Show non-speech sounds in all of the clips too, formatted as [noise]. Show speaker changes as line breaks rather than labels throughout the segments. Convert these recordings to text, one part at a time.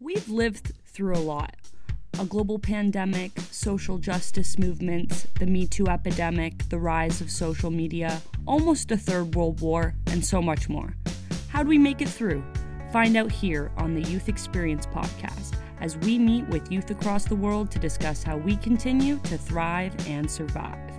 We've lived through a lot a global pandemic, social justice movements, the Me Too epidemic, the rise of social media, almost a third world war, and so much more. How do we make it through? Find out here on the Youth Experience podcast as we meet with youth across the world to discuss how we continue to thrive and survive.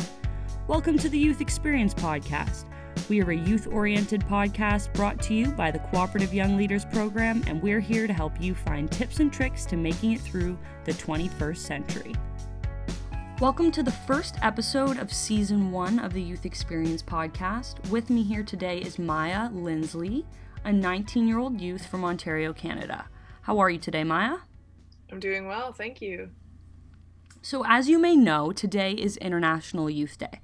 Welcome to the Youth Experience podcast we are a youth oriented podcast brought to you by the Cooperative Young Leaders Program, and we're here to help you find tips and tricks to making it through the 21st century. Welcome to the first episode of season one of the Youth Experience podcast. With me here today is Maya Linsley, a 19 year old youth from Ontario, Canada. How are you today, Maya?
I'm doing well, thank you.
So, as you may know, today is International Youth Day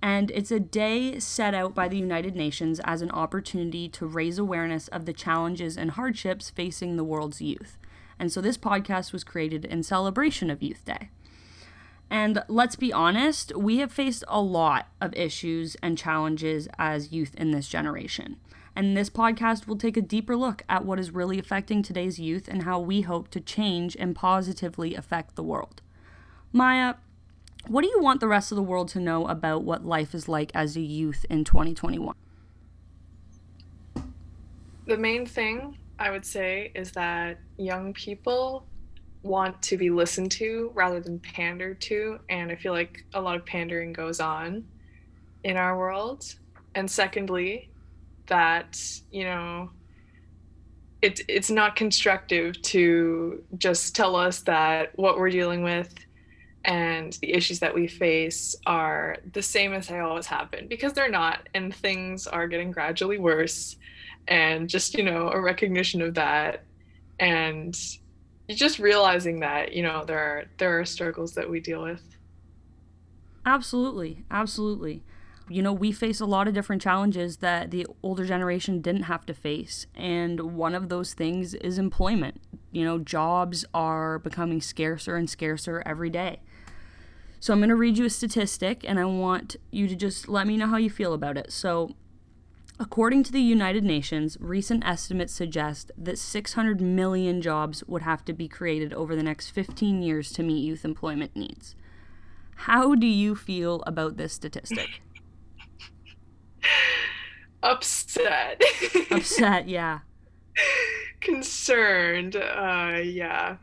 and it's a day set out by the United Nations as an opportunity to raise awareness of the challenges and hardships facing the world's youth. And so this podcast was created in celebration of Youth Day. And let's be honest, we have faced a lot of issues and challenges as youth in this generation. And this podcast will take a deeper look at what is really affecting today's youth and how we hope to change and positively affect the world. Maya, what do you want the rest of the world to know about what life is like as a youth in 2021?
The main thing I would say is that young people want to be listened to rather than pandered to. And I feel like a lot of pandering goes on in our world. And secondly, that, you know, it, it's not constructive to just tell us that what we're dealing with and the issues that we face are the same as they always have been because they're not and things are getting gradually worse and just you know a recognition of that and just realizing that you know there are there are struggles that we deal with.
Absolutely absolutely. You know we face a lot of different challenges that the older generation didn't have to face and one of those things is employment. You know jobs are becoming scarcer and scarcer every day so I'm going to read you a statistic and I want you to just let me know how you feel about it. So, according to the United Nations, recent estimates suggest that 600 million jobs would have to be created over the next 15 years to meet youth employment needs. How do you feel about this statistic? [laughs]
Upset. [laughs]
Upset, yeah.
Concerned, uh, yeah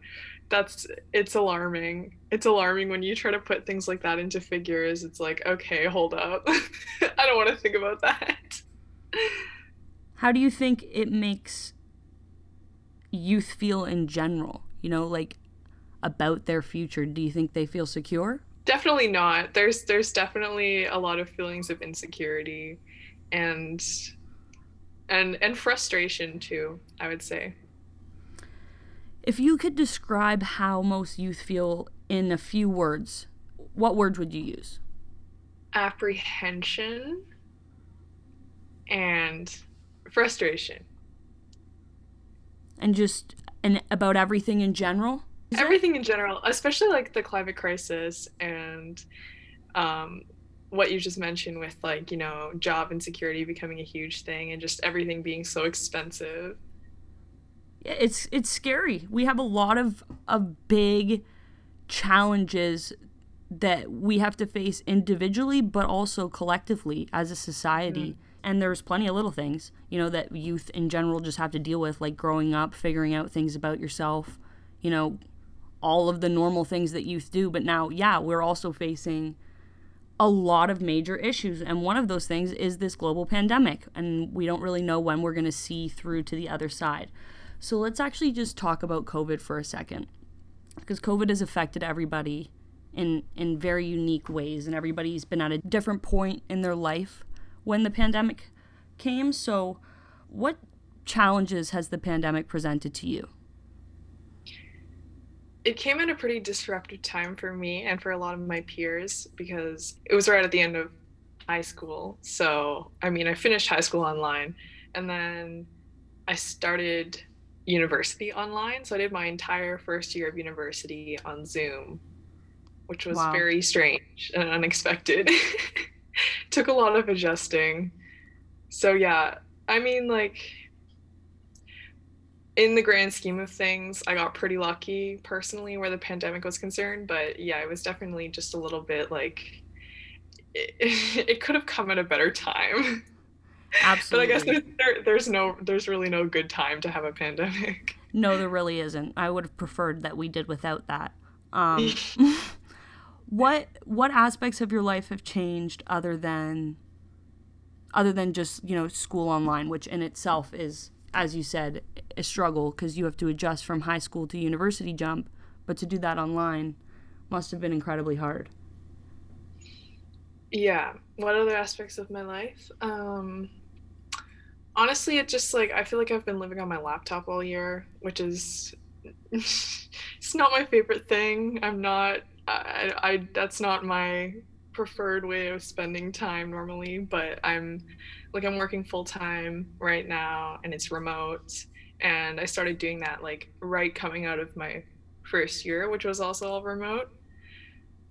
that's it's alarming. It's alarming when you try to put things like that into figures. It's like, okay, hold up. [laughs] I don't want to think about that.
How do you think it makes youth feel in general? You know, like about their future. Do you think they feel secure?
Definitely not. There's there's definitely a lot of feelings of insecurity and and and frustration too, I would say.
If you could describe how most youth feel in a few words, what words would you use?
Apprehension and frustration.
And just and about everything in general?
Everything in general, especially like the climate crisis and um, what you just mentioned with like, you know, job insecurity becoming a huge thing and just everything being so expensive
it's it's scary. We have a lot of of big challenges that we have to face individually but also collectively as a society. Mm. And there's plenty of little things, you know, that youth in general just have to deal with, like growing up, figuring out things about yourself, you know, all of the normal things that youth do. But now, yeah, we're also facing a lot of major issues. And one of those things is this global pandemic. And we don't really know when we're going to see through to the other side. So let's actually just talk about COVID for a second. Because COVID has affected everybody in in very unique ways and everybody's been at a different point in their life when the pandemic came. So what challenges has the pandemic presented to you?
It came at a pretty disruptive time for me and for a lot of my peers because it was right at the end of high school. So, I mean, I finished high school online and then I started university online. So I did my entire first year of university on Zoom, which was wow. very strange and unexpected. [laughs] Took a lot of adjusting. So yeah, I mean like in the grand scheme of things, I got pretty lucky personally where the pandemic was concerned. But yeah, it was definitely just a little bit like it, [laughs] it could have come at a better time.
Absolutely.
but I guess there's, there, there's no, there's really no good time to have a pandemic. [laughs]
No, there really isn't. I would have preferred that we did without that. Um, [laughs] [laughs] what what aspects of your life have changed other than other than just you know school online, which in itself is, as you said, a struggle because you have to adjust from high school to university jump, but to do that online must have been incredibly hard.
Yeah. What other aspects of my life? Um, honestly, it just like I feel like I've been living on my laptop all year, which is [laughs] it's not my favorite thing. I'm not. I, I that's not my preferred way of spending time normally, but I'm like I'm working full time right now and it's remote and I started doing that like right coming out of my first year, which was also all remote.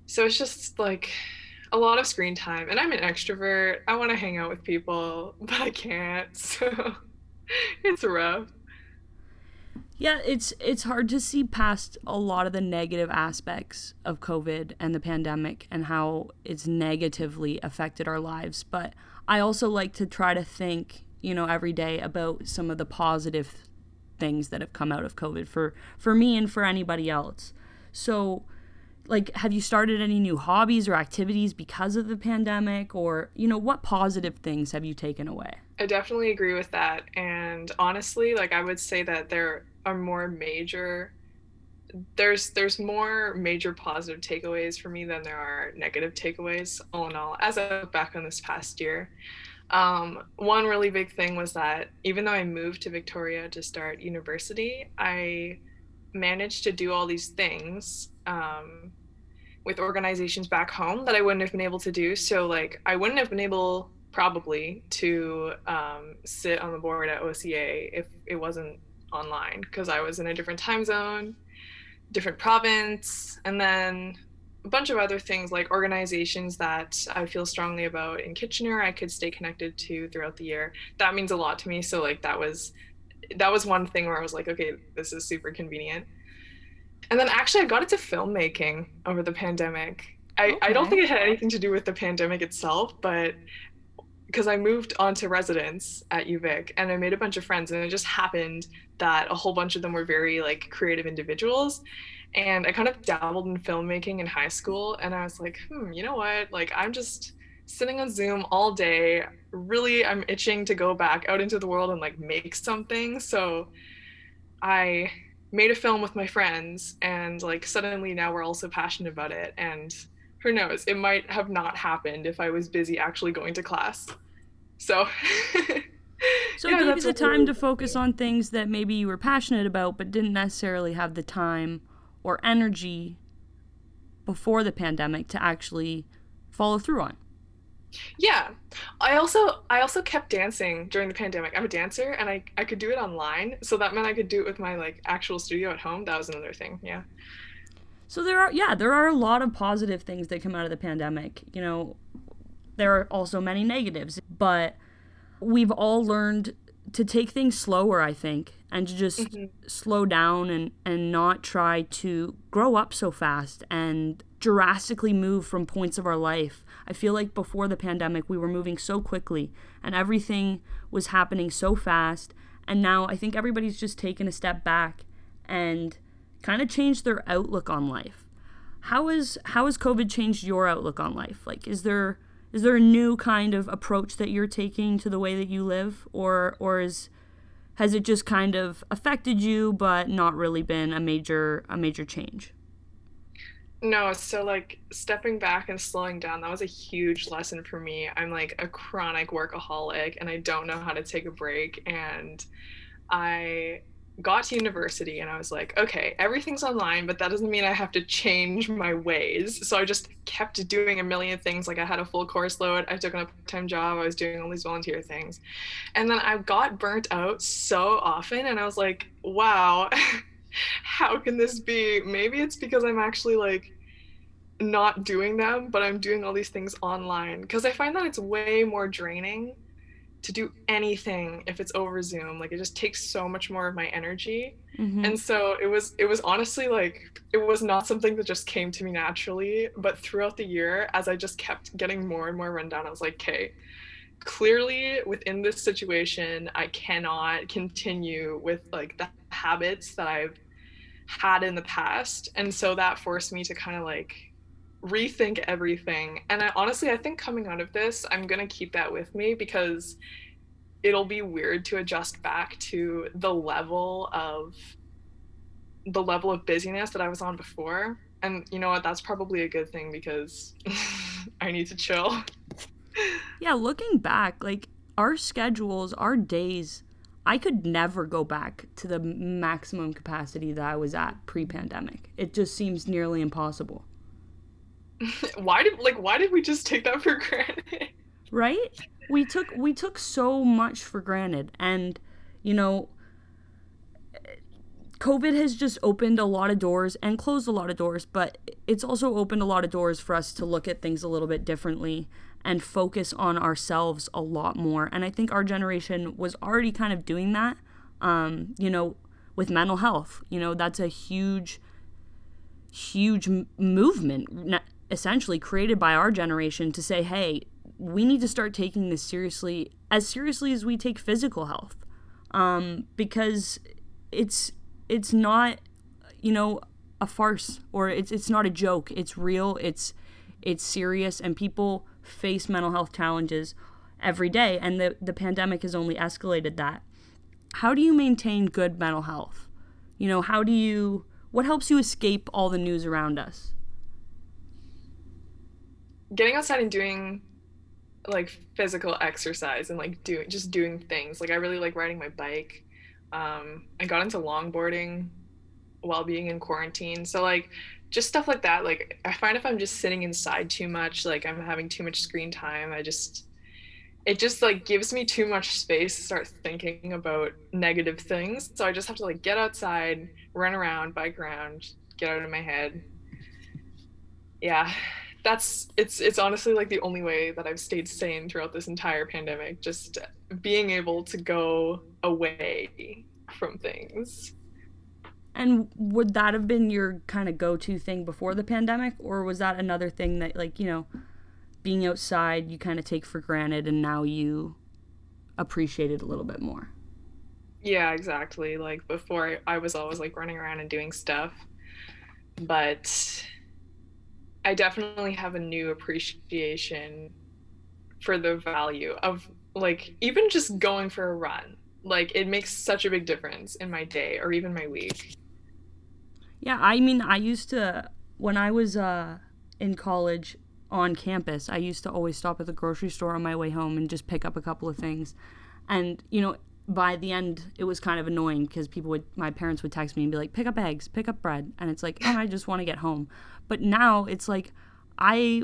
So it's just like a lot of screen time and I'm an extrovert. I want to hang out with people, [laughs] but I can't. [laughs] So it's rough.
Yeah, it's it's hard to see past a lot of the negative aspects of COVID and the pandemic and how it's negatively affected our lives, but I also like to try to think, you know, every day about some of the positive things that have come out of COVID for for me and for anybody else. So, like have you started any new hobbies or activities because of the pandemic? Or, you know, what positive things have you taken away?
I definitely agree with that. And honestly, like I would say that there are more major there's there's more major positive takeaways for me than there are negative takeaways all in all as i look back on this past year. Um, one really big thing was that even though i moved to victoria to start university i managed to do all these things um, with organizations back home that i wouldn't have been able to do so like i wouldn't have been able probably to um, sit on the board at oca if it wasn't online because I was in a different time zone, different province, and then a bunch of other things like organizations that I feel strongly about in Kitchener I could stay connected to throughout the year. That means a lot to me. So like that was that was one thing where I was like, okay, this is super convenient. And then actually I got into filmmaking over the pandemic. I, okay. I don't think it had anything to do with the pandemic itself, but because I moved onto residence at UVic and I made a bunch of friends and it just happened that a whole bunch of them were very like creative individuals and I kind of dabbled in filmmaking in high school and I was like, hmm, you know what? Like I'm just sitting on Zoom all day. Really I'm itching to go back out into the world and like make something. So I made a film with my friends and like suddenly now we're all so passionate about it and who knows, it might have not happened if I was busy actually going to class. So. [laughs]
so yeah, it gave you the time to focus on things that maybe you were passionate about, but didn't necessarily have the time or energy before the pandemic to actually follow through on.
Yeah. I also I also kept dancing during the pandemic. I'm a dancer and I, I could do it online. So that meant I could do it with my like actual studio at home. That was another thing. Yeah.
So there are yeah, there are a lot of positive things that come out of the pandemic. You know, there are also many negatives, but we've all learned to take things slower, I think, and to just mm-hmm. slow down and, and not try to grow up so fast and drastically move from points of our life. I feel like before the pandemic, we were moving so quickly and everything was happening so fast. And now I think everybody's just taken a step back and kind of changed their outlook on life. How is how has COVID changed your outlook on life? Like, is there is there a new kind of approach that you're taking to the way that you live or or is has it just kind of affected you but not really been a major a major change
no so like stepping back and slowing down that was a huge lesson for me i'm like a chronic workaholic and i don't know how to take a break and i got to university and I was like, okay, everything's online, but that doesn't mean I have to change my ways. So I just kept doing a million things. Like I had a full course load, I took on a part time job, I was doing all these volunteer things. And then I got burnt out so often, and I was like, wow, [laughs] how can this be? Maybe it's because I'm actually like, not doing them, but I'm doing all these things online because I find that it's way more draining to do anything if it's over Zoom. Like it just takes so much more of my energy. Mm-hmm. And so it was it was honestly like it was not something that just came to me naturally, but throughout the year as I just kept getting more and more run down, I was like, "Okay, clearly within this situation, I cannot continue with like the habits that I've had in the past." And so that forced me to kind of like rethink everything. And I honestly, I think coming out of this, I'm going to keep that with me because it'll be weird to adjust back to the level of the level of busyness that I was on before. And you know what? That's probably a good thing because [laughs] I need to chill.
yeah, looking back, like our schedules, our days, I could never go back to the maximum capacity that I was at pre pandemic. It just seems nearly impossible. [laughs]
why did like why did we just take that for granted?
Right? We took we took so much for granted and you know COVID has just opened a lot of doors and closed a lot of doors, but it's also opened a lot of doors for us to look at things a little bit differently and focus on ourselves a lot more. And I think our generation was already kind of doing that. Um, you know, with mental health, you know, that's a huge, huge m- movement essentially created by our generation to say, hey, we need to start taking this seriously, as seriously as we take physical health, um, because it's it's not, you know, a farce or it's it's not a joke. It's real. It's it's serious, and people face mental health challenges every day, and the the pandemic has only escalated that. How do you maintain good mental health? You know, how do you what helps you escape all the news around us?
getting outside and doing like physical exercise and like doing just doing things. Like I really like riding my bike. Um, I got into longboarding while being in quarantine. So like just stuff like that. Like I find if I'm just sitting inside too much, like I'm having too much screen time, I just it just like gives me too much space to start thinking about negative things. So I just have to like get outside, run around, bike around, get out of my head. Yeah that's it's it's honestly like the only way that I've stayed sane throughout this entire pandemic. Just being able to go away from things.
And would that have been your kind of go-to thing before the pandemic, or was that another thing that, like, you know, being outside you kind of take for granted, and now you appreciate it a little bit more?
Yeah, exactly. Like before, I was always like running around and doing stuff, but I definitely have a new appreciation for the value of like even just going for a run. Like it makes such a big difference in my day or even my week.
Yeah, I mean, I used to when I was uh in college on campus, I used to always stop at the grocery store on my way home and just pick up a couple of things. And, you know, by the end it was kind of annoying because people would my parents would text me and be like pick up eggs pick up bread. And it's like oh i just want to get home. But now it's like i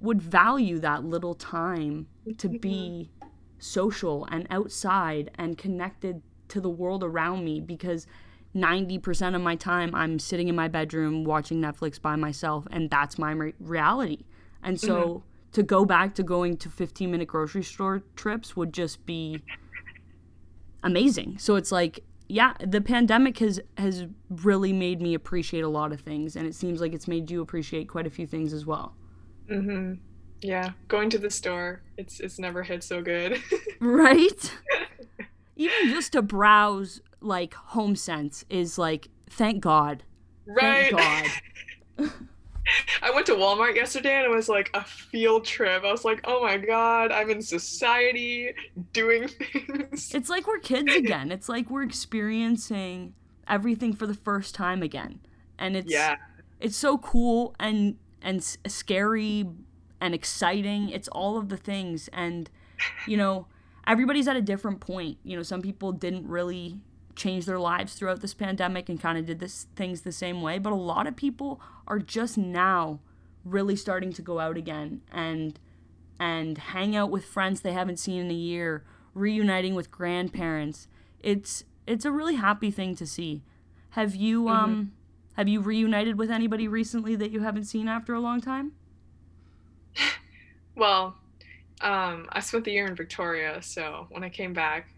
would value that little time to be social and outside and connected to the world around me because 90% of my time i'm sitting in my bedroom watching netflix by myself and that's my re- reality and so mm-hmm. to go back to going to 15 minute grocery store trips would just be amazing. So it's like, yeah, the pandemic has has really made me appreciate a lot of things, and it seems like it's made you appreciate quite a few things as well.
Mhm. Yeah, going to the store, it's it's never hit so good. [laughs]
right? [laughs] Even just to browse like HomeSense is like thank God.
Right. Thank God. [laughs] I went to Walmart yesterday and it was like a field trip. I was like, oh my God, I'm in society doing [laughs] things.
It's like we're kids again. It's like we're experiencing everything for the first time again. And it's yeah. it's so cool and and scary and exciting. It's all of the things and you know, everybody's at a different point. You know, some people didn't really changed their lives throughout this pandemic and kind of did this things the same way but a lot of people are just now really starting to go out again and and hang out with friends they haven't seen in a year reuniting with grandparents. It's it's a really happy thing to see. Have you mm-hmm. um have you reunited with anybody recently that you haven't seen after a long time? [laughs]
Well Um, I spent the year in Victoria, so when I came back,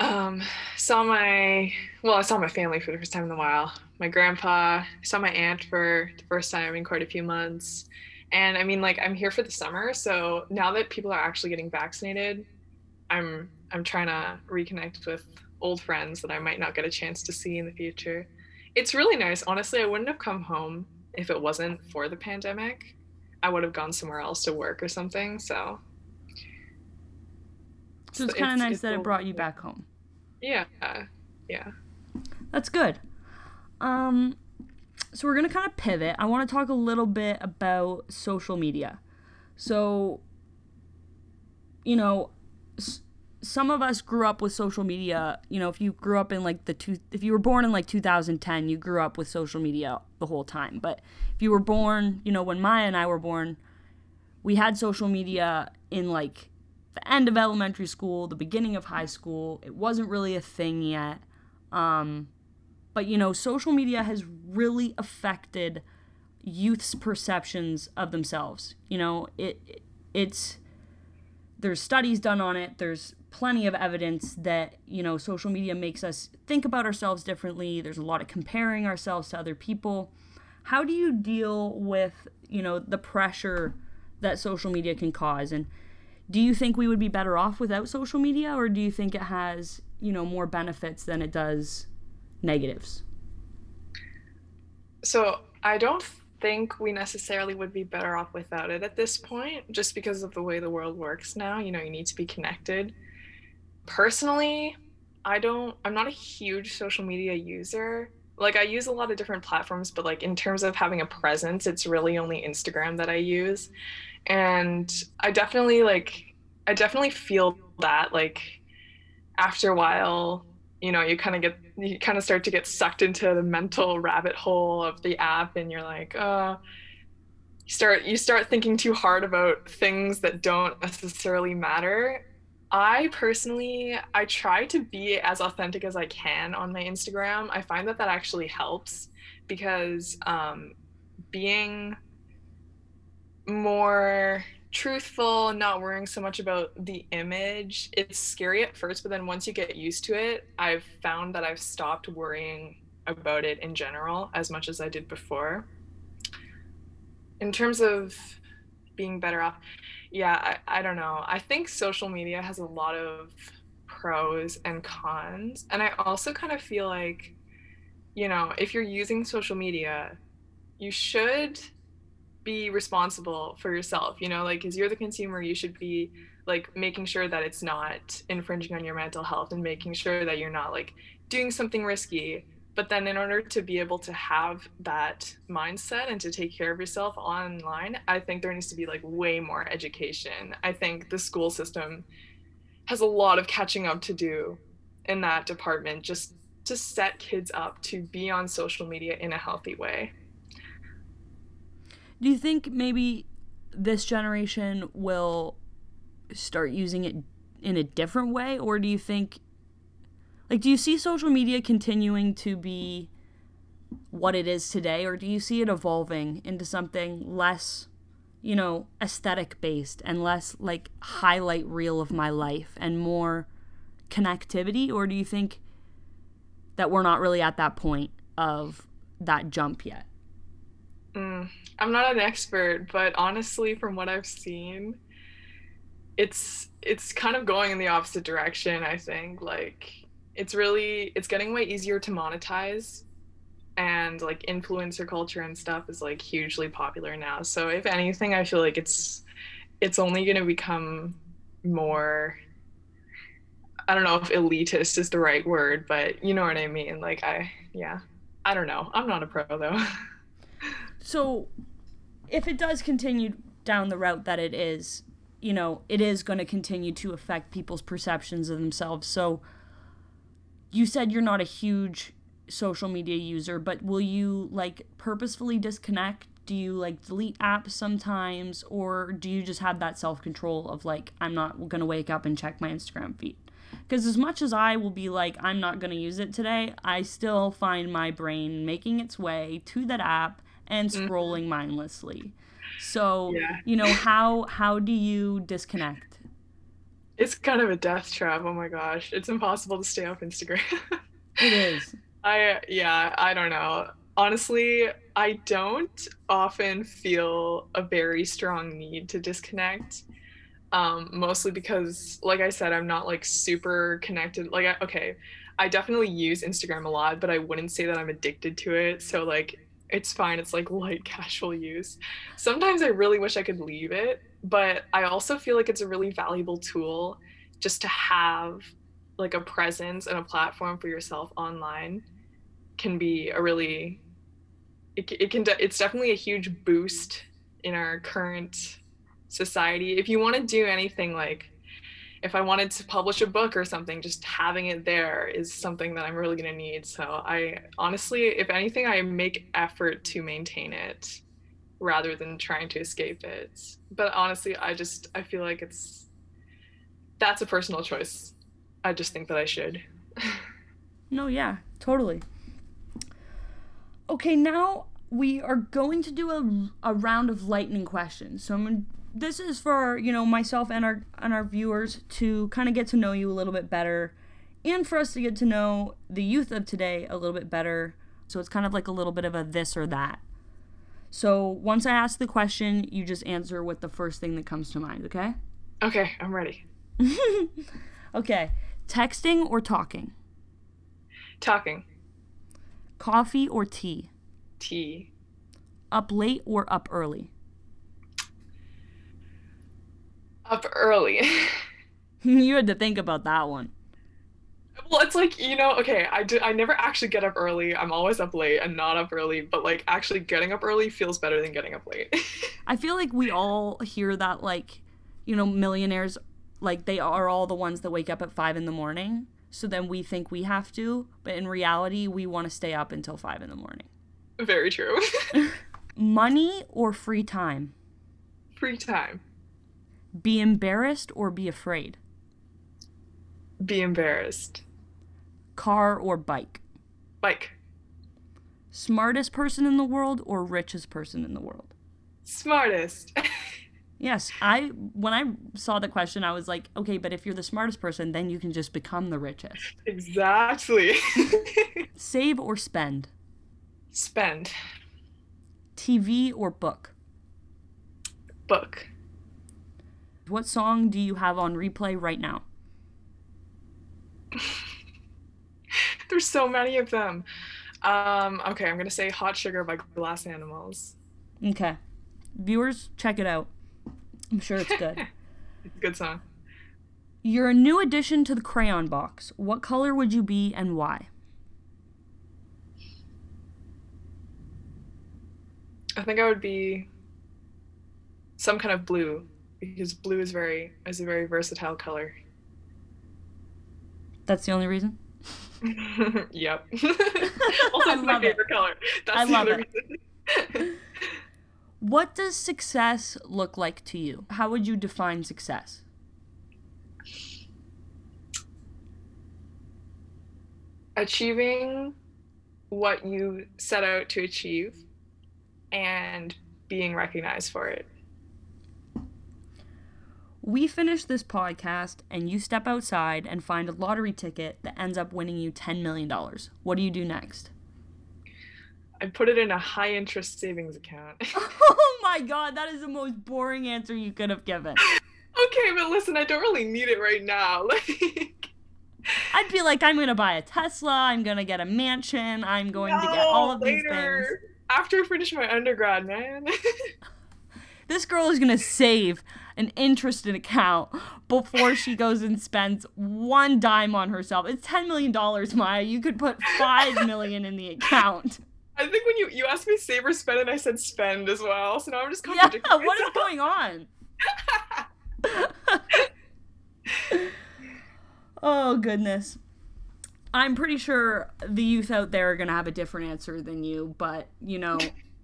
um, saw my well, I saw my family for the first time in a while. My grandpa, saw my aunt for the first time in quite a few months. And I mean, like, I'm here for the summer, so now that people are actually getting vaccinated, I'm I'm trying to reconnect with old friends that I might not get a chance to see in the future. It's really nice. Honestly, I wouldn't have come home if it wasn't for the pandemic. I would have gone somewhere else to work or something. So,
so it's kind of nice that it brought you back home.
Yeah, yeah.
That's good. Um, so we're gonna kind of pivot. I want to talk a little bit about social media. So, you know, s- some of us grew up with social media. You know, if you grew up in like the two, if you were born in like 2010, you grew up with social media the whole time. But if you were born, you know, when Maya and I were born, we had social media in like the end of elementary school, the beginning of high school. It wasn't really a thing yet. Um, but you know, social media has really affected youth's perceptions of themselves. You know, it it's there's studies done on it. There's plenty of evidence that you know social media makes us think about ourselves differently. There's a lot of comparing ourselves to other people. How do you deal with you know the pressure that social media can cause and do you think we would be better off without social media or do you think it has you know more benefits than it does negatives?
So i don't think we necessarily would be better off without it at this point just because of the way the world works now. You know you need to be connected. Personally i don't i'm not a huge social media user. Like i use a lot of different platforms but like in terms of having a presence it's really only instagram that i use and i definitely like i definitely feel that like after a while you know you kind of get you kind of start to get sucked into the mental rabbit hole of the app and you're like uh you start you start thinking too hard about things that don't necessarily matter. I personally i try to be as authentic as i can on my instagram. I find that that actually helps because um, being more truthful, not worrying so much about the image. It's scary at first, but then once you get used to it, I've found that I've stopped worrying about it in general as much as I did before. In terms of being better off, yeah, I, I don't know. I think social media has a lot of pros and cons. And I also kind of feel like, you know, if you're using social media, you should be responsible for yourself you know like because you're the consumer you should be like making sure that it's not infringing on your mental health and making sure that you're not like doing something risky. But then in order to be able to have that mindset and to take care of yourself online i think there needs to be like way more education. I think the school system has a lot of catching up to do in that department just to set kids up to be on social media in a healthy way
do you think maybe this generation will start using it in a different way? Or do you think like do you see social media continuing to be what it is today? Or do you see it evolving into something less you know aesthetic based and less like highlight reel of my life and more connectivity? Or do you think that we're not really at that point of that jump yet
Mm, I'm not an expert, but honestly, from what I've seen, it's it's kind of going in the opposite direction. I think like it's really it's getting way easier to monetize, and like influencer culture and stuff is like hugely popular now. So if anything, I feel like it's it's only going to become more I don't know if elitist is the right word, but you know what I mean. Like I yeah. I don't know. I'm not a pro though. [laughs]
So, if it does continue down the route that it is, you know, it is going to continue to affect people's perceptions of themselves. So, you said you're not a huge social media user, but will you like purposefully disconnect? Do you like delete apps sometimes, or do you just have that self control of like, I'm not going to wake up and check my Instagram feed? Because as much as I will be like, I'm not going to use it today, I still find my brain making its way to that app and mm-hmm. scrolling mindlessly. So,
Yeah.
you know, how how do you disconnect?
It's kind of a death trap. Oh my gosh. It's impossible to stay off Instagram.
It [laughs] is.
I yeah, I don't know. Honestly, I don't often feel a very strong need to disconnect. Um, mostly because, like I said, I'm not like super connected. Like, I, okay, I definitely use Instagram a lot, but I wouldn't say that I'm addicted to it. So like, it's fine. It's like light [laughs] casual use. Sometimes I really wish I could leave it, but I also feel like it's a really valuable tool just to have like a presence and a platform for yourself online can be a really it, it can de- it's definitely a huge boost in our current society if you want to do anything like if i wanted to publish a book or something just having it there is something that i'm really going to need so i honestly if anything i make effort to maintain it rather than trying to escape it but honestly i just i feel like it's that's a personal choice I just think that I should. [laughs]
No, yeah, totally. Okay, now we are going to do a, a round of lightning questions. So I'm gonna, this is for you know myself and our and our viewers to kind of get to know you a little bit better, and for us to get to know the youth of today a little bit better. So it's kind of like a little bit of a this or that. So once I ask the question, you just answer with the first thing that comes to mind. Okay?
Okay, I'm ready. [laughs]
Okay. Texting or talking?
Talking.
Coffee or tea?
Tea.
Up late or up early?
Up early. [laughs]
you had to think about that one.
well, it's like, you know, okay, I do I never actually get up early. I'm always up late and not up early, but like actually getting up early feels better than getting up late. [laughs]
I feel like we all hear that, like, you know, millionaires, like, they are all the ones that wake up at five in the morning. So then we think we have to, but in reality, we want to stay up until five in the morning.
Very true. [laughs]
Money or free time?
Free time.
Be embarrassed or be afraid?
Be embarrassed.
Car or bike?
Bike.
Smartest person in the world or richest person in the world?
smartest. [laughs]
Yes, I when I saw the question, I was like, okay, but if you're the smartest person, then you can just become the richest.
exactly. [laughs]
Save or spend?
Spend.
TV or book?
Book.
What song do you have on replay right now? [laughs]
There's so many of them. Um, okay, I'm gonna say Hot Sugar by Glass Animals.
Okay. Viewers, check it out. I'm sure it's good. [laughs]
It's a good song.
You're a new addition to the crayon box. What color would you be and why?
I think I would be some kind of blue because blue is very is a very versatile color.
That's the only reason? [laughs]
yep. [laughs] also,
I
it's my
love it.
color. That's
I
the
love
other
it.
reason. [laughs]
What does success look like to you? How would you define success?
Achieving what you set out to achieve and being recognized for it.
We finish this podcast and you step outside and find a lottery ticket that ends up winning you $10 million. What do you do next?
I put it in a high interest savings account. [laughs] [laughs]
Oh my god, that is the most boring answer you could have given.
okay, but listen, I don't really need it right now. [laughs] Like
I'd be like, I'm gonna buy a Tesla, I'm gonna get a mansion, I'm going to get all of these things.
After I finish my undergrad, man.
This girl is gonna save an interest in account before she goes and spends one dime on herself. It's ten million dollars, Maya. You could put five [laughs] million in the account.
I think when you you asked me save or spend, and I said spend as well. So now I'm just
Yeah,
contradicting [laughs]
what is going on? [laughs] oh goodness. I'm pretty sure the youth out there are going to have a different answer than you, but you know,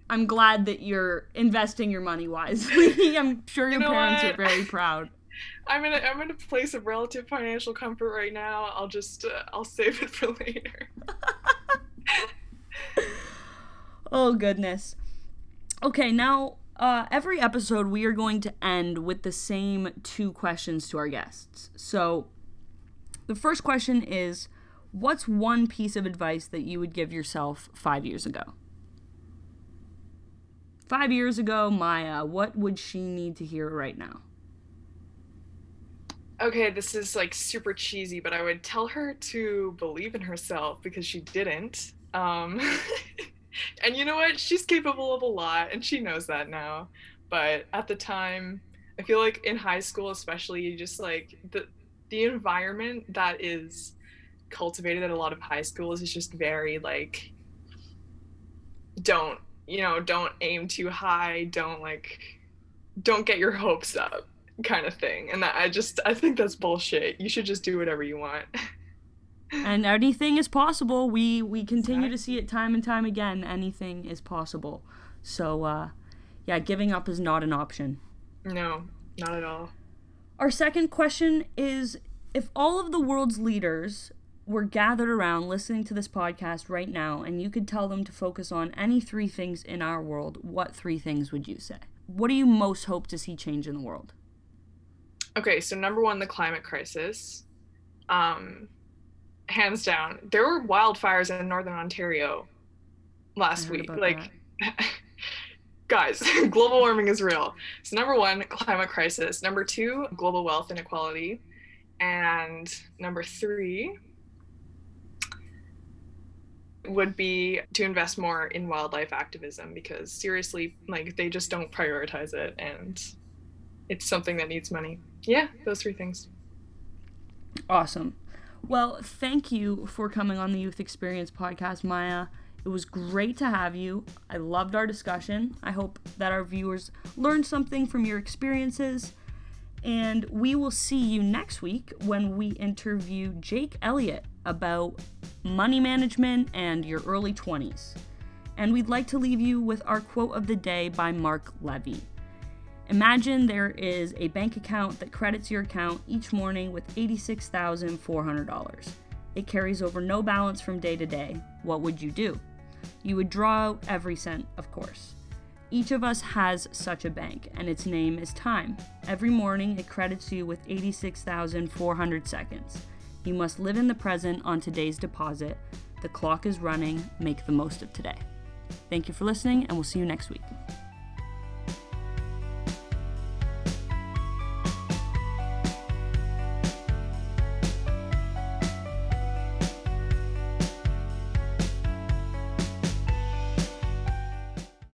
I'm glad that you're investing your money wisely. [laughs] I'm sure your
know
parents
what?
are very proud. [laughs]
I'm in a, I'm in a place of relative financial comfort right now. I'll just uh, I'll save it [laughs] for later.
Oh goodness. Okay, now Uh, every episode, we are going to end with the same two questions to our guests. So, the first question is What's one piece of advice that you would give yourself five years ago? Five years ago, Maya, what would she need to hear right now?
Okay, this is like super cheesy, but I would tell her to believe in herself because she didn't. Um, [laughs] and you know what? She's capable of a lot, and she knows that now. But at the time, I feel like in high school, especially, you just like the the environment that is cultivated at a lot of high schools is just very like don't you know don't aim too high don't like don't get your hopes up kind of thing. And that i just i think that's bullshit. You should just do whatever you want. [laughs]
And anything is possible. We we continue to see it time and time again. Anything is possible. So uh yeah giving up is not an option.
No not at all.
Our second question is if all of the world's leaders were gathered around listening to this podcast right now and you could tell them to focus on any three things in our world, what three things would you say? What do you most hope to see change in the world?
Okay, so number one, the climate crisis. Um, hands down. There were wildfires in northern Ontario last week. Like, [laughs] guys, [laughs] global warming is real. So, number one, climate crisis. Number two, global wealth inequality. And number three, would be to invest more in wildlife activism because seriously, like they just don't prioritize it and it's something that needs money. Yeah, those three things.
Awesome. Well, thank you for coming on the Youth Experience podcast, Maya. It was great to have you. I loved our discussion. I hope that our viewers learned something from your experiences. And we will see you next week when we interview Jake Elliott about money management and your early 20s. And we'd like to leave you with our quote of the day by Marc Levy. Imagine there is a bank account that credits your account each morning with $86,400. It carries over no balance from day to day. What would you do? You would draw out every cent, of course. Each of us has such a bank, and its name is time. Every morning, it credits you with 86,400 seconds. You must live in the present on today's deposit. The clock is running. Make the most of today. Thank you for listening, and we'll see you next week.